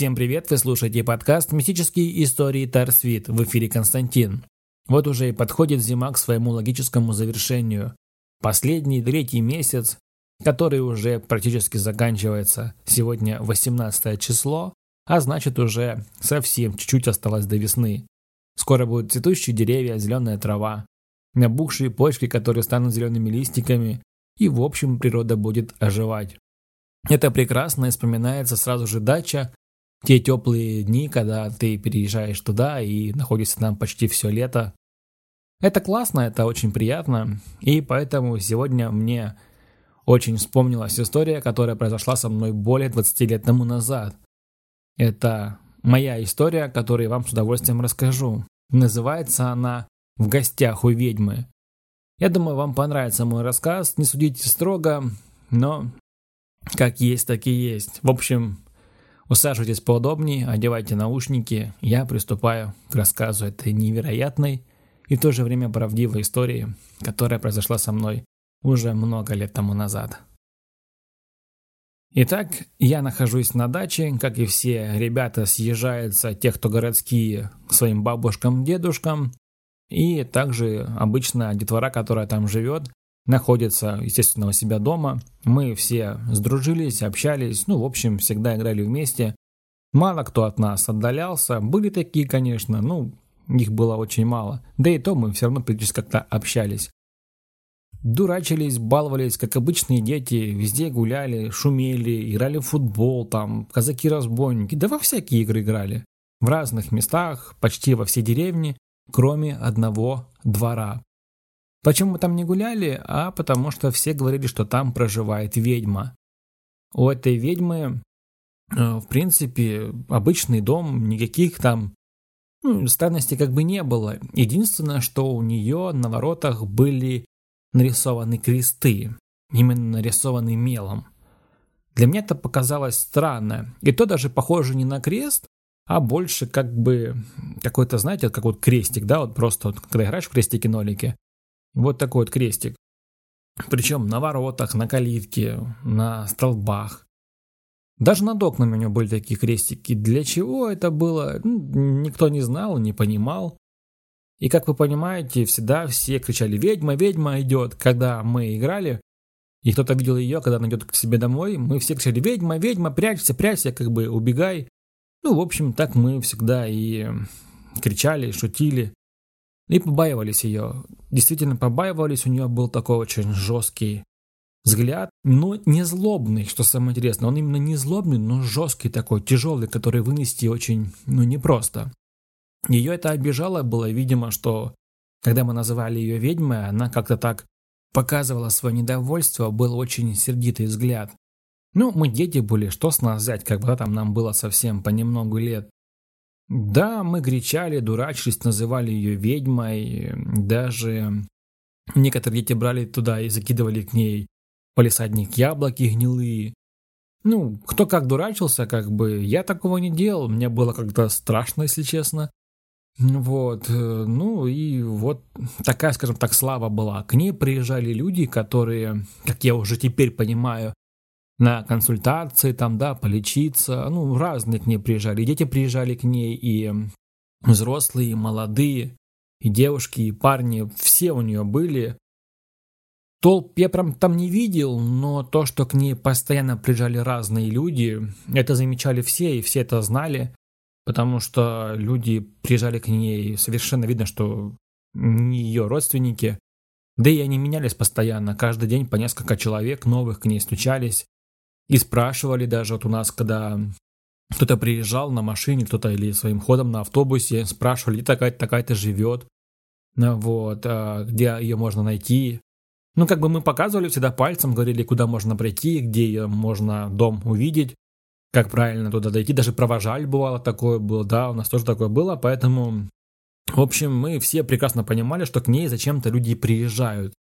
Всем привет, вы слушаете подкаст «Мистические истории Тарсвит» в эфире Константин. Вот уже и подходит зима к своему логическому завершению. Последний, третий месяц, который уже практически заканчивается. Сегодня 18 число, а значит уже совсем чуть-чуть осталось до весны. Скоро будут цветущие деревья, зеленая трава, набухшие почки, которые станут зелеными листиками, и в общем природа будет оживать. Это прекрасно и вспоминается сразу же дача, те теплые дни, когда ты переезжаешь туда и находишься там почти все лето. Это классно, это очень приятно, и поэтому сегодня мне очень вспомнилась история, которая произошла со мной более 20 лет тому назад. Это моя история, которую я вам с удовольствием расскажу. Называется она «В гостях у ведьмы». Я думаю, вам понравится мой рассказ, не судите строго, но как есть, так и есть. В общем, усаживайтесь поудобнее, одевайте наушники. Я приступаю к рассказу этой невероятной и в то же время правдивой истории, которая произошла со мной уже много лет тому назад. Итак, я нахожусь на даче, как и все ребята съезжаются, те, кто городские, к своим бабушкам, дедушкам, и также обычно детвора, которая там живет, находится, естественно, у себя дома. Мы все сдружились, общались, ну, в общем, всегда играли вместе. Мало кто от нас отдалялся. Были такие, конечно, ну, их было очень мало. Да и то мы все равно практически как-то общались. Дурачились, баловались, как обычные дети, везде гуляли, шумели, играли в футбол, там, казаки-разбойники, да во всякие игры играли. В разных местах, почти во все деревни, кроме одного двора. Почему мы там не гуляли? А потому что все говорили, что там проживает ведьма. У этой ведьмы, э, в принципе, обычный дом, никаких там ну, странностей как бы не было. Единственное, что у нее на воротах были нарисованы кресты, именно нарисованы мелом. Для меня это показалось странно. И то даже похоже не на крест, а больше как бы какой-то, знаете, как вот крестик, да, вот просто вот, когда играешь в крестики-нолики, вот такой вот крестик. Причем на воротах, на калитке, на столбах. Даже над окнами у него были такие крестики. Для чего это было, ну, никто не знал, не понимал. И как вы понимаете, всегда все кричали «Ведьма, ведьма идет!» Когда мы играли, и кто-то видел ее, когда она идет к себе домой, мы все кричали «Ведьма, ведьма, прячься, прячься, как бы убегай!» Ну, в общем, так мы всегда и кричали, шутили. И побаивались ее. Действительно побаивались, у нее был такой очень жесткий взгляд, но не злобный, что самое интересное. Он именно не злобный, но жесткий такой, тяжелый, который вынести очень, ну, непросто. Ее это обижало было, видимо, что когда мы называли ее ведьмой, она как-то так показывала свое недовольство, был очень сердитый взгляд. Ну, мы дети были, что с нас взять, как бы там нам было совсем понемногу лет. Да, мы кричали, дурачились, называли ее ведьмой, даже некоторые дети брали туда и закидывали к ней полисадник яблоки гнилые. Ну, кто как дурачился, как бы, я такого не делал, мне было как-то страшно, если честно. Вот, э, ну и вот такая, скажем так, слава была. К ней приезжали люди, которые, как я уже теперь понимаю, на консультации там, да, полечиться. Ну, разные к ней приезжали. И дети приезжали к ней, и взрослые, и молодые, и девушки, и парни. Все у нее были. Толп я прям там не видел, но то, что к ней постоянно приезжали разные люди, это замечали все, и все это знали, потому что люди приезжали к ней, совершенно видно, что не ее родственники, да и они менялись постоянно, каждый день по несколько человек новых к ней стучались, и спрашивали даже вот у нас, когда кто-то приезжал на машине, кто-то или своим ходом на автобусе, спрашивали, такая-то такая живет, вот, а, где ее можно найти. Ну, как бы мы показывали всегда пальцем, говорили, куда можно прийти, где ее можно дом увидеть, как правильно туда дойти. Даже провожали бывало такое было, да, у нас тоже такое было, поэтому, в общем, мы все прекрасно понимали, что к ней зачем-то люди приезжают.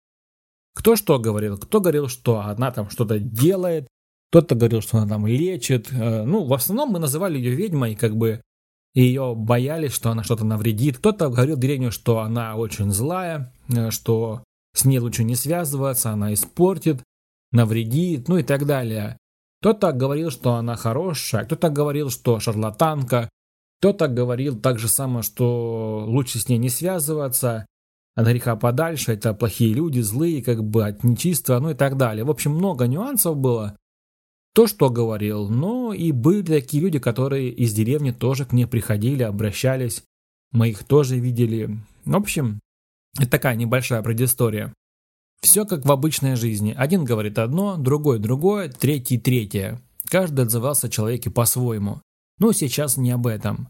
Кто что говорил, кто говорил, что она там что-то делает, кто-то говорил, что она там лечит. Э, ну, в основном мы называли ее ведьмой, как бы ее боялись, что она что-то навредит. Кто-то говорил деревню, что она очень злая, э, что с ней лучше не связываться, она испортит, навредит, ну и так далее. Кто-то говорил, что она хорошая, кто-то говорил, что шарлатанка, кто-то говорил так же самое, что лучше с ней не связываться, от греха подальше, это плохие люди, злые, как бы от нечистого, ну и так далее. В общем, много нюансов было. То, что говорил, но и были такие люди, которые из деревни тоже к ней приходили, обращались. Мы их тоже видели. В общем, это такая небольшая предыстория. Все как в обычной жизни. Один говорит одно, другой другое, третий третье. Каждый отзывался о человеке по-своему. Но сейчас не об этом.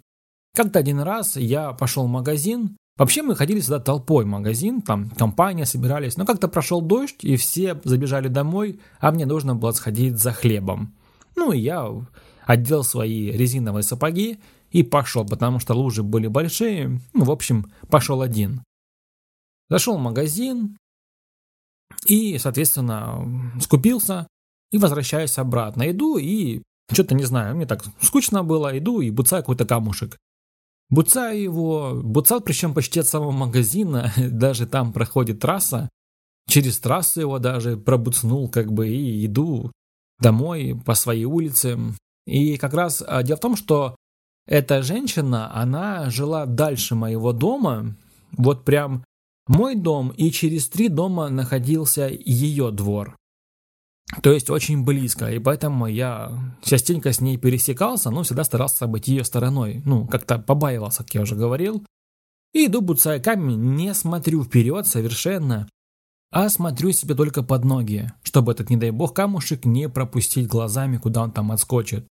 Как-то один раз я пошел в магазин. Вообще мы ходили сюда толпой магазин, там компания собирались. Но как-то прошел дождь, и все забежали домой, а мне нужно было сходить за хлебом. Ну и я одел свои резиновые сапоги и пошел, потому что лужи были большие. Ну, в общем, пошел один. Зашел в магазин и, соответственно, скупился и возвращаюсь обратно. Иду и что-то не знаю, мне так скучно было, иду и буцаю какой-то камушек. Буцаю его, буцал причем почти от самого магазина, даже там проходит трасса. Через трассу его даже пробуцнул как бы и иду домой по своей улице. И как раз а, дело в том, что эта женщина, она жила дальше моего дома, вот прям мой дом, и через три дома находился ее двор. То есть очень близко, и поэтому я частенько с ней пересекался, но всегда старался обойти ее стороной. Ну, как-то побаивался, как я уже говорил. И иду буцая камень, не смотрю вперед совершенно, а смотрю себе только под ноги, чтобы этот, не дай бог, камушек не пропустить глазами, куда он там отскочит.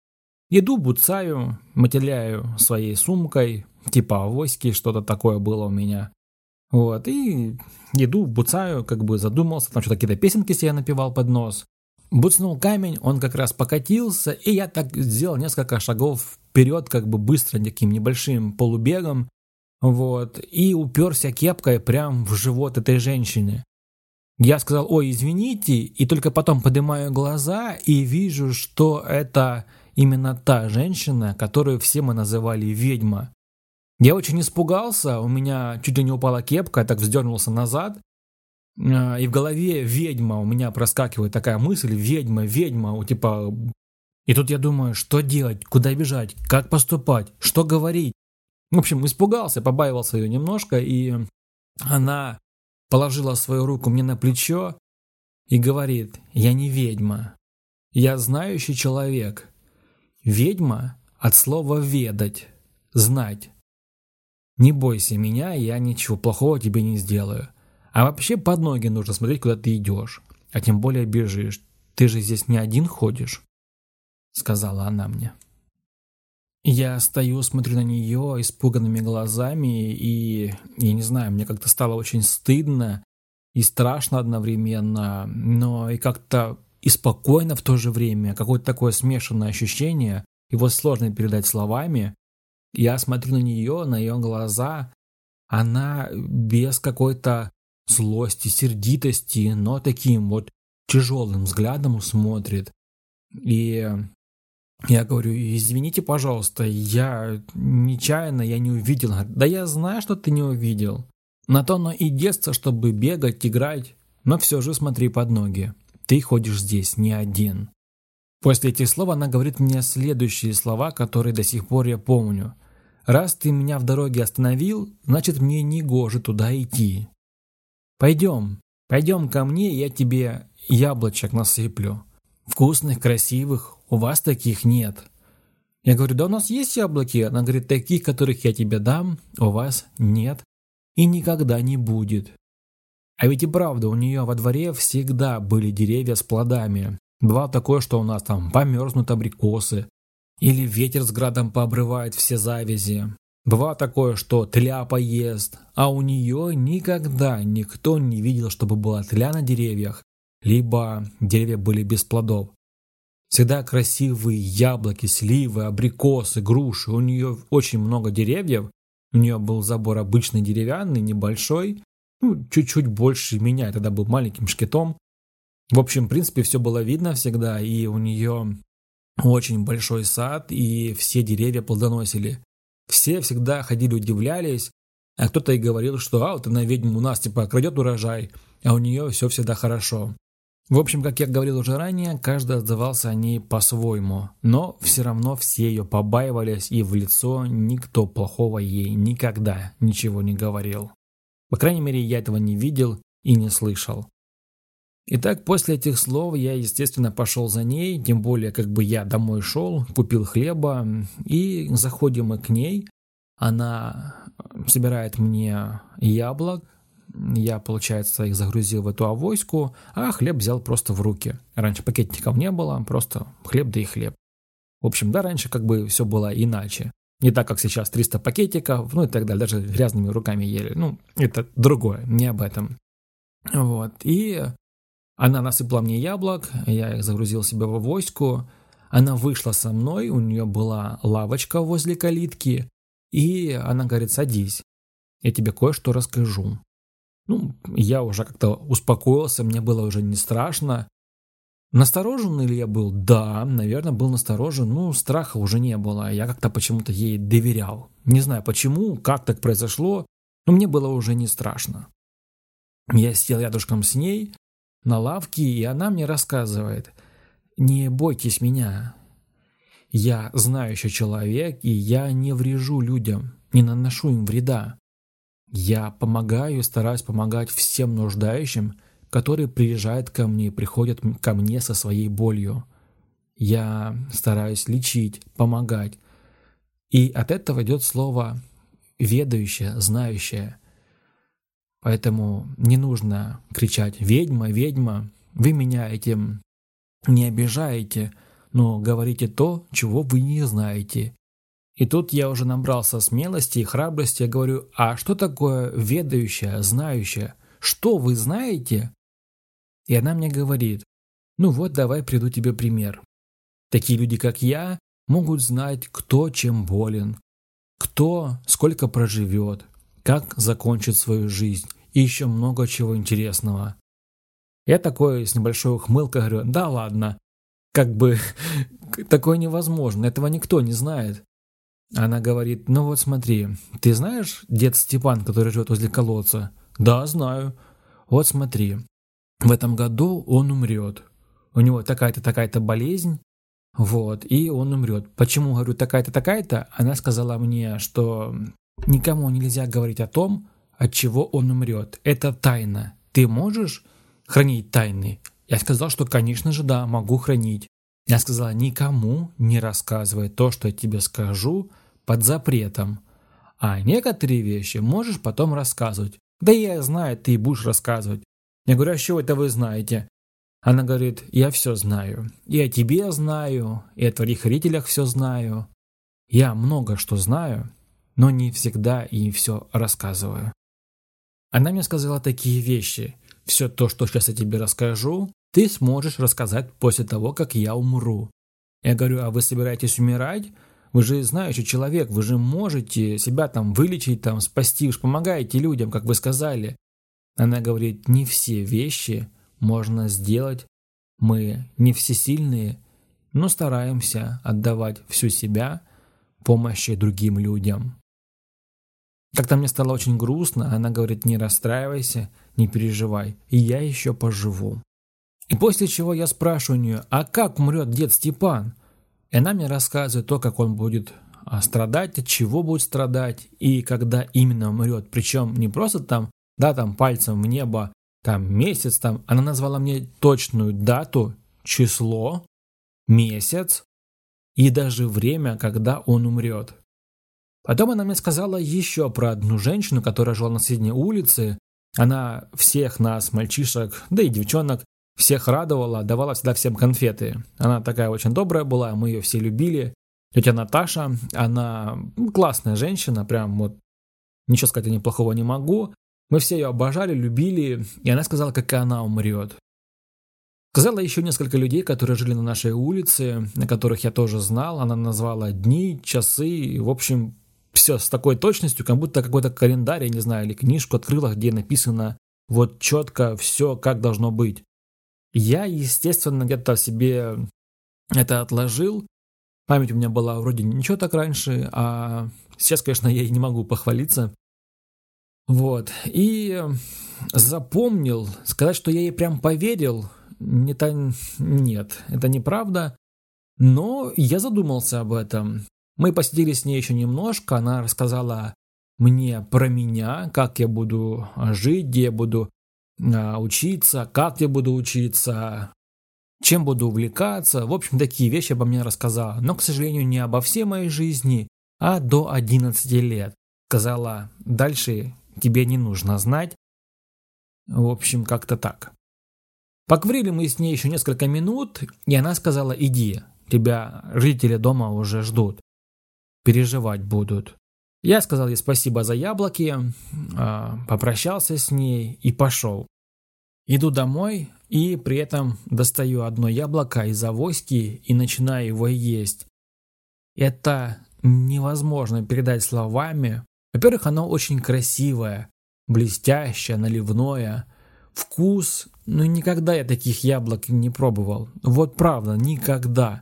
Иду, буцаю, мотыляю своей сумкой, типа авоськи, что-то такое было у меня. Вот, и иду, буцаю, как бы задумался, там что-то какие-то песенки себе напевал под нос. Буцнул камень, он как раз покатился, и я так сделал несколько шагов вперед, как бы быстро, таким небольшим полубегом, вот, и уперся кепкой прям в живот этой женщины. Я сказал, ой, извините, и только потом поднимаю глаза и вижу, что это именно та женщина, которую все мы называли ведьма. Я очень испугался, у меня чуть ли не упала кепка, так вздернулся назад, и в голове ведьма, у меня проскакивает такая мысль, ведьма, ведьма, типа... И тут я думаю, что делать, куда бежать, как поступать, что говорить. В общем, испугался, побаивался ее немножко, и она положила свою руку мне на плечо и говорит, я не ведьма, я знающий человек. Ведьма от слова «ведать», «знать». Не бойся меня, я ничего плохого тебе не сделаю. А вообще под ноги нужно смотреть, куда ты идешь. А тем более бежишь. Ты же здесь не один ходишь, сказала она мне. Я стою, смотрю на нее испуганными глазами, и, я не знаю, мне как-то стало очень стыдно и страшно одновременно, но и как-то и спокойно в то же время, какое-то такое смешанное ощущение, его сложно передать словами. Я смотрю на нее, на ее глаза, она без какой-то злости, сердитости, но таким вот тяжелым взглядом смотрит. И я говорю, извините, пожалуйста, я нечаянно, я не увидел. Да я знаю, что ты не увидел. На то оно и детство, чтобы бегать, играть. Но все же смотри под ноги. Ты ходишь здесь не один. После этих слов она говорит мне следующие слова, которые до сих пор я помню. «Раз ты меня в дороге остановил, значит мне не гоже туда идти. Пойдем, пойдем ко мне, я тебе яблочек насыплю. Вкусных, красивых, у вас таких нет. Я говорю, да у нас есть яблоки. Она говорит, таких, которых я тебе дам, у вас нет и никогда не будет. А ведь и правда, у нее во дворе всегда были деревья с плодами. Бывало такое, что у нас там померзнут абрикосы, или ветер с градом пообрывает все завязи. Бывало такое, что тля поест, а у нее никогда никто не видел, чтобы была тля на деревьях, либо деревья были без плодов. Всегда красивые яблоки, сливы, абрикосы, груши. У нее очень много деревьев. У нее был забор обычный деревянный, небольшой. Ну, чуть-чуть больше меня. Я тогда был маленьким шкетом. В общем, в принципе, все было видно всегда. И у нее очень большой сад, и все деревья плодоносили. Все всегда ходили, удивлялись, а кто-то и говорил, что а, вот она ведьма у нас типа крадет урожай, а у нее все всегда хорошо. В общем, как я говорил уже ранее, каждый отзывался о ней по-своему, но все равно все ее побаивались, и в лицо никто плохого ей никогда ничего не говорил. По крайней мере, я этого не видел и не слышал. Итак, после этих слов я, естественно, пошел за ней, тем более, как бы я домой шел, купил хлеба, и заходим мы к ней. Она собирает мне яблок, я, получается, их загрузил в эту авоську, а хлеб взял просто в руки. Раньше пакетников не было, просто хлеб да и хлеб. В общем, да, раньше как бы все было иначе. Не так, как сейчас 300 пакетиков, ну и так далее, даже грязными руками ели. Ну, это другое, не об этом. Вот, и она насыпала мне яблок, я их загрузил себе в авоську. Она вышла со мной, у нее была лавочка возле калитки, и она говорит, садись, я тебе кое-что расскажу. Ну, я уже как-то успокоился, мне было уже не страшно. Насторожен ли я был? Да, наверное, был насторожен, но страха уже не было. Я как-то почему-то ей доверял. Не знаю почему, как так произошло, но мне было уже не страшно. Я сел рядышком с ней на лавке, и она мне рассказывает, «Не бойтесь меня. Я знающий человек, и я не врежу людям, не наношу им вреда. Я помогаю и стараюсь помогать всем нуждающим, которые приезжают ко мне и приходят ко мне со своей болью. Я стараюсь лечить, помогать. И от этого идет слово «ведающее», «знающее». Поэтому не нужно кричать «ведьма, ведьма». Вы меня этим не обижаете, но говорите то, чего вы не знаете. И тут я уже набрался смелости и храбрости, я говорю, а что такое ведающее, знающее? Что вы знаете? И она мне говорит, ну вот давай приду тебе пример. Такие люди, как я, могут знать, кто чем болен, кто сколько проживет, как закончит свою жизнь и еще много чего интересного. Я такой с небольшой ухмылкой говорю, да ладно, как бы такое невозможно, этого никто не знает. Она говорит, ну вот смотри, ты знаешь дед Степан, который живет возле колодца? Да, знаю. Вот смотри, в этом году он умрет. У него такая-то, такая-то болезнь, вот, и он умрет. Почему говорю такая-то, такая-то? Она сказала мне, что никому нельзя говорить о том, от чего он умрет. Это тайна. Ты можешь хранить тайны? Я сказал, что, конечно же, да, могу хранить. Я сказала, никому не рассказывай то, что я тебе скажу, под запретом. А некоторые вещи можешь потом рассказывать. Да я знаю, ты и будешь рассказывать. Я говорю, а что это вы знаете? Она говорит, я все знаю. И о тебе знаю, и о твоих родителях все знаю. Я много что знаю, но не всегда и все рассказываю. Она мне сказала такие вещи. Все то, что сейчас я тебе расскажу, ты сможешь рассказать после того, как я умру. Я говорю, а вы собираетесь умирать? Вы же знающий человек, вы же можете себя там вылечить, там спасти, же помогаете людям, как вы сказали. Она говорит, не все вещи можно сделать, мы не всесильные, но стараемся отдавать всю себя помощи другим людям. Как-то мне стало очень грустно, она говорит, не расстраивайся, не переживай, и я еще поживу. И после чего я спрашиваю у нее, а как умрет дед Степан? И она мне рассказывает то, как он будет а, страдать, от чего будет страдать и когда именно умрет. Причем не просто там, да, там пальцем в небо, там месяц, там. Она назвала мне точную дату, число, месяц и даже время, когда он умрет. Потом она мне сказала еще про одну женщину, которая жила на соседней улице. Она всех нас, мальчишек, да и девчонок, всех радовала, давала всегда всем конфеты. Она такая очень добрая была, мы ее все любили. Тетя Наташа, она классная женщина, прям вот ничего сказать о плохого не могу. Мы все ее обожали, любили, и она сказала, как она умрет. Сказала еще несколько людей, которые жили на нашей улице, на которых я тоже знал. Она назвала дни, часы, в общем, все с такой точностью, как будто какой-то календарь, я не знаю, или книжку открыла, где написано вот четко все, как должно быть. Я, естественно, где-то себе это отложил. Память у меня была вроде ничего так раньше, а сейчас, конечно, я и не могу похвалиться. Вот. И запомнил, сказать, что я ей прям поверил, это нет, это неправда. Но я задумался об этом. Мы посидели с ней еще немножко, она рассказала мне про меня, как я буду жить, где я буду а, учиться, как я буду учиться, чем буду увлекаться. В общем, такие вещи обо мне рассказала. Но, к сожалению, не обо всей моей жизни, а до 11 лет. Сказала, дальше тебе не нужно знать. В общем, как-то так. Поговорили мы с ней еще несколько минут, и она сказала, иди, тебя жители дома уже ждут, переживать будут. Я сказал ей спасибо за яблоки, а, попрощался с ней и пошел. Иду домой и при этом достаю одно яблоко из авоськи и начинаю его есть. Это невозможно передать словами. Во-первых, оно очень красивое, блестящее, наливное – Вкус, ну никогда я таких яблок не пробовал. Вот правда, никогда.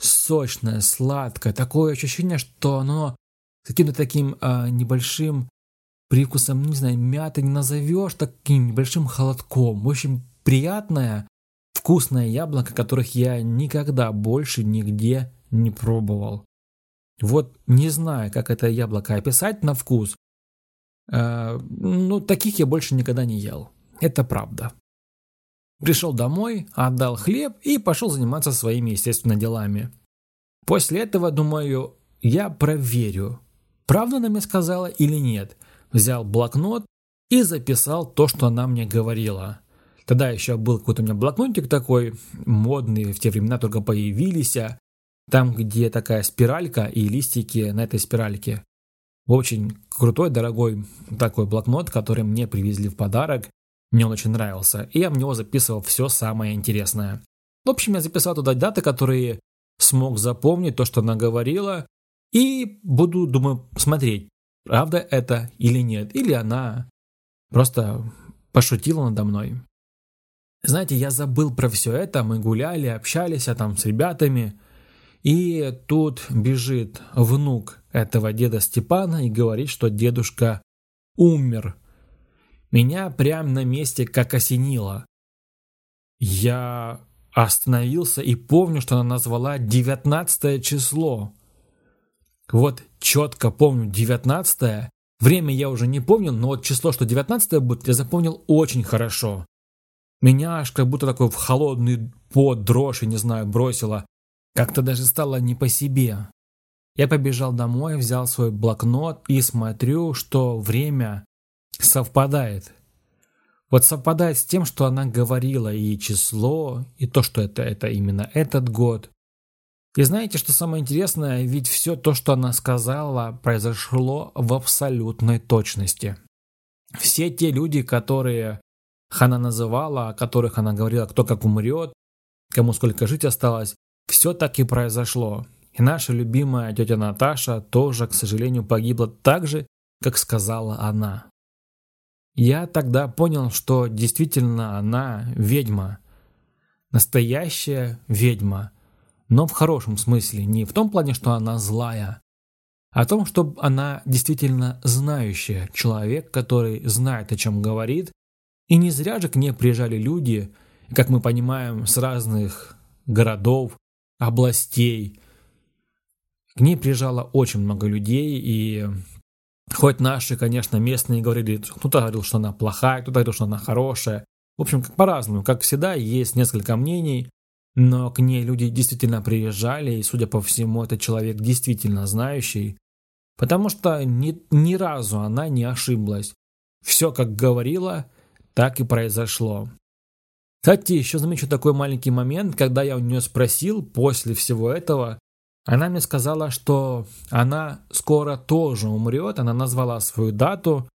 Сочное, сладкое, такое ощущение, что оно каким-то таким а, небольшим привкусом, не знаю, мяты не назовешь, таким небольшим холодком. В общем, приятное, вкусное яблоко, которых я никогда больше нигде не пробовал. Вот не знаю, как это яблоко описать на вкус. Э, ну, таких я больше никогда не ел. Это правда. Пришел домой, отдал хлеб и пошел заниматься своими, естественно, делами. После этого, думаю, я проверю, правда она мне сказала или нет. Взял блокнот и записал то, что она мне говорила. Тогда еще был какой-то у меня блокнотик такой, модный, в те времена только появились, там, где такая спиралька и листики на этой спиральке. Очень крутой, дорогой такой блокнот, который мне привезли в подарок. Мне он очень нравился, и я в него записывал все самое интересное. В общем, я записал туда даты, которые смог запомнить, то, что она говорила, и буду, думаю, смотреть, правда это или нет, или она просто пошутила надо мной. Знаете, я забыл про все это, мы гуляли, общались а там с ребятами, и тут бежит внук этого деда Степана и говорит, что дедушка умер. Меня прямо на месте как осенило. Я остановился и помню, что она назвала 19 число. Вот четко помню 19 Время я уже не помню, но вот число, что 19 будет, я запомнил очень хорошо. Меня аж как будто такой в холодный пот, дрожь, и не знаю, бросило. Как-то даже стало не по себе. Я побежал домой, взял свой блокнот и смотрю, что время совпадает. Вот совпадает с тем, что она говорила, и число, и то, что это, это именно этот год. И знаете, что самое интересное? Ведь все то, что она сказала, произошло в абсолютной точности. Все те люди, которые она называла, о которых она говорила, кто как умрет, кому сколько жить осталось, все так и произошло. И наша любимая тетя Наташа тоже, к сожалению, погибла так же, как сказала она. Я тогда понял, что действительно она ведьма. Настоящая ведьма. Но в хорошем смысле, не в том плане, что она злая, а о том, что она действительно знающая, человек, который знает, о чем говорит, и не зря же к ней приезжали люди, как мы понимаем, с разных городов, областей. К ней приезжало очень много людей, и Хоть наши, конечно, местные говорили, кто-то говорил, что она плохая, кто-то говорил, что она хорошая. В общем, как по-разному. Как всегда, есть несколько мнений, но к ней люди действительно приезжали, и, судя по всему, это человек действительно знающий, потому что ни, ни разу она не ошиблась. Все, как говорила, так и произошло. Кстати, еще замечу такой маленький момент, когда я у нее спросил после всего этого, она мне сказала, что она скоро тоже умрет, она назвала свою дату.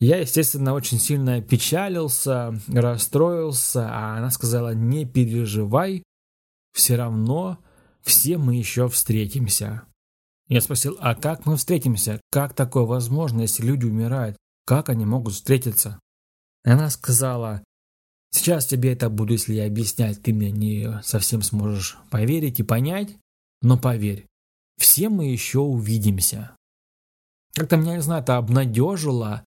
Я, естественно, очень сильно печалился, расстроился, а она сказала, не переживай, все равно все мы еще встретимся. Я спросил, а как мы встретимся? Как такое возможно, если люди умирают? Как они могут встретиться? Она сказала, сейчас тебе это буду, если я объяснять, ты мне не совсем сможешь поверить и понять. Но поверь, все мы еще увидимся. Как-то меня, не знаю, это обнадежило.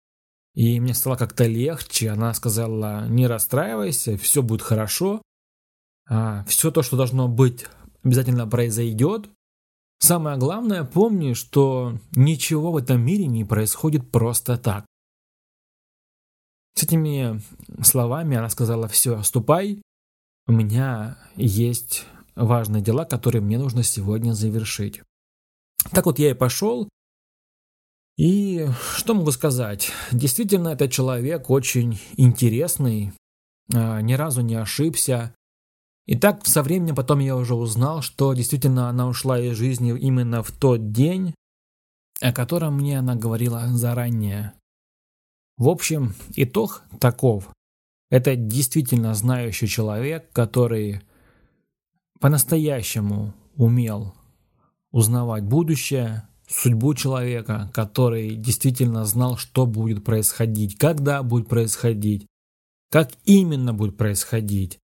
И мне стало как-то легче. Она сказала, не расстраивайся, все будет хорошо. А, все то, что должно быть, обязательно произойдет. Самое главное, помни, что ничего в этом мире не происходит просто так. С этими словами она сказала, все, ступай, у меня есть важные дела, которые мне нужно сегодня завершить. Так вот я и пошел. И что могу сказать? Действительно, этот человек очень интересный, а, ни разу не ошибся. И так со временем потом я уже узнал, что действительно она ушла из жизни именно в тот день, о котором мне она говорила заранее. В общем, итог таков. Это действительно знающий человек, который по-настоящему умел узнавать будущее, судьбу человека, который действительно знал, что будет происходить, когда будет происходить, как именно будет происходить,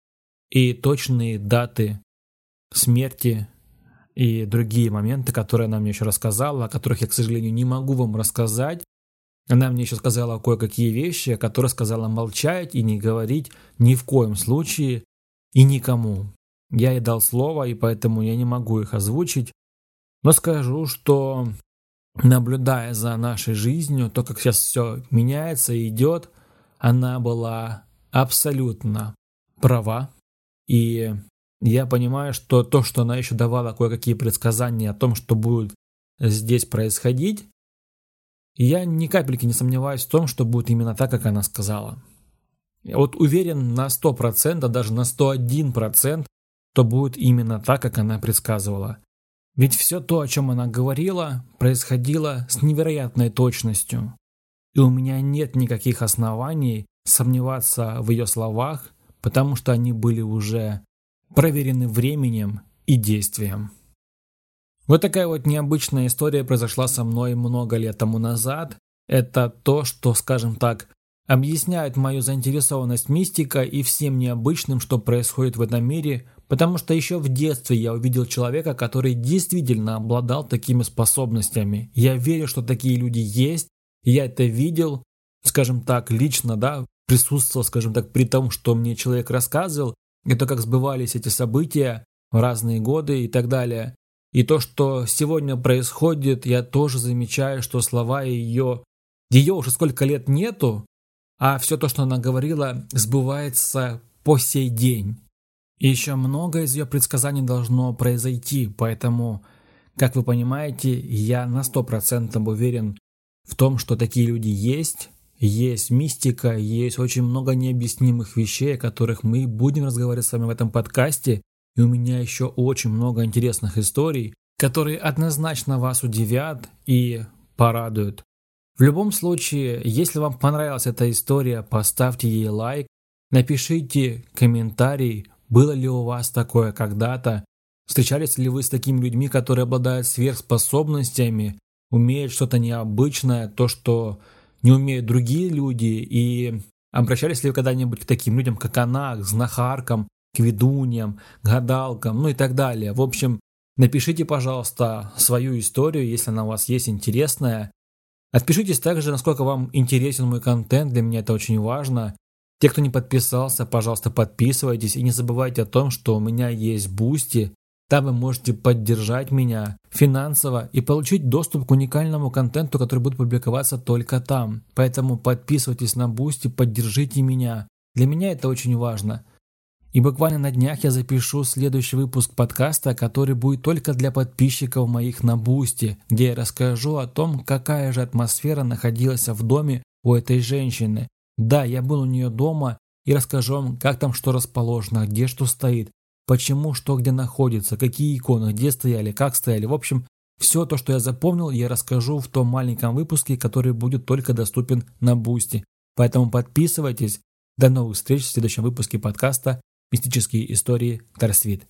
и точные даты смерти и другие моменты, которые она мне еще рассказала, о которых я, к сожалению, не могу вам рассказать. Она мне еще сказала кое-какие вещи, которые сказала молчать и не говорить ни в коем случае и никому. Я ей дал слово, и поэтому я не могу их озвучить. Но скажу, что наблюдая за нашей жизнью, то, как сейчас все меняется и идет, она была абсолютно права. И я понимаю, что то, что она еще давала кое-какие предсказания о том, что будет здесь происходить, я ни капельки не сомневаюсь в том, что будет именно так, как она сказала. Я вот уверен на 100%, даже на 101%, что будет именно так, как она предсказывала. Ведь все то, о чем она говорила, происходило с невероятной точностью. И у меня нет никаких оснований сомневаться в ее словах потому что они были уже проверены временем и действием. Вот такая вот необычная история произошла со мной много лет тому назад. Это то, что, скажем так, объясняет мою заинтересованность мистика и всем необычным, что происходит в этом мире, потому что еще в детстве я увидел человека, который действительно обладал такими способностями. Я верю, что такие люди есть, я это видел, скажем так, лично, да, присутствовал, скажем так, при том, что мне человек рассказывал, это как сбывались эти события в разные годы и так далее. И то, что сегодня происходит, я тоже замечаю, что слова ее, ее уже сколько лет нету, а все то, что она говорила, сбывается по сей день. И еще много из ее предсказаний должно произойти, поэтому, как вы понимаете, я на 100% уверен в том, что такие люди есть, есть мистика, есть очень много необъяснимых вещей, о которых мы будем разговаривать с вами в этом подкасте. И у меня еще очень много интересных историй, которые однозначно вас удивят и порадуют. В любом случае, если вам понравилась эта история, поставьте ей лайк, напишите комментарий, было ли у вас такое когда-то, встречались ли вы с такими людьми, которые обладают сверхспособностями, умеют что-то необычное, то, что не умеют другие люди, и обращались ли вы когда-нибудь к таким людям, как она, к знахаркам, к ведуньям, гадалкам, ну и так далее. В общем, напишите, пожалуйста, свою историю, если она у вас есть интересная. Отпишитесь также, насколько вам интересен мой контент, для меня это очень важно. Те, кто не подписался, пожалуйста, подписывайтесь и не забывайте о том, что у меня есть Boosty, там вы можете поддержать меня финансово и получить доступ к уникальному контенту, который будет публиковаться только там. Поэтому подписывайтесь на Boosty, поддержите меня. Для меня это очень важно. И буквально на днях я запишу следующий выпуск подкаста, который будет только для подписчиков моих на Boosty, где я расскажу о том, какая же атмосфера находилась в доме у этой женщины. Да, я был у нее дома и расскажу вам, как там что расположено, где что стоит, почему, что где находится, какие иконы, где стояли, как стояли. В общем, все то, что я запомнил, я расскажу в том маленьком выпуске, который будет только доступен на Boosty. Поэтому подписывайтесь. До новых встреч в следующем выпуске подкаста «Мистические истории Тарсвит».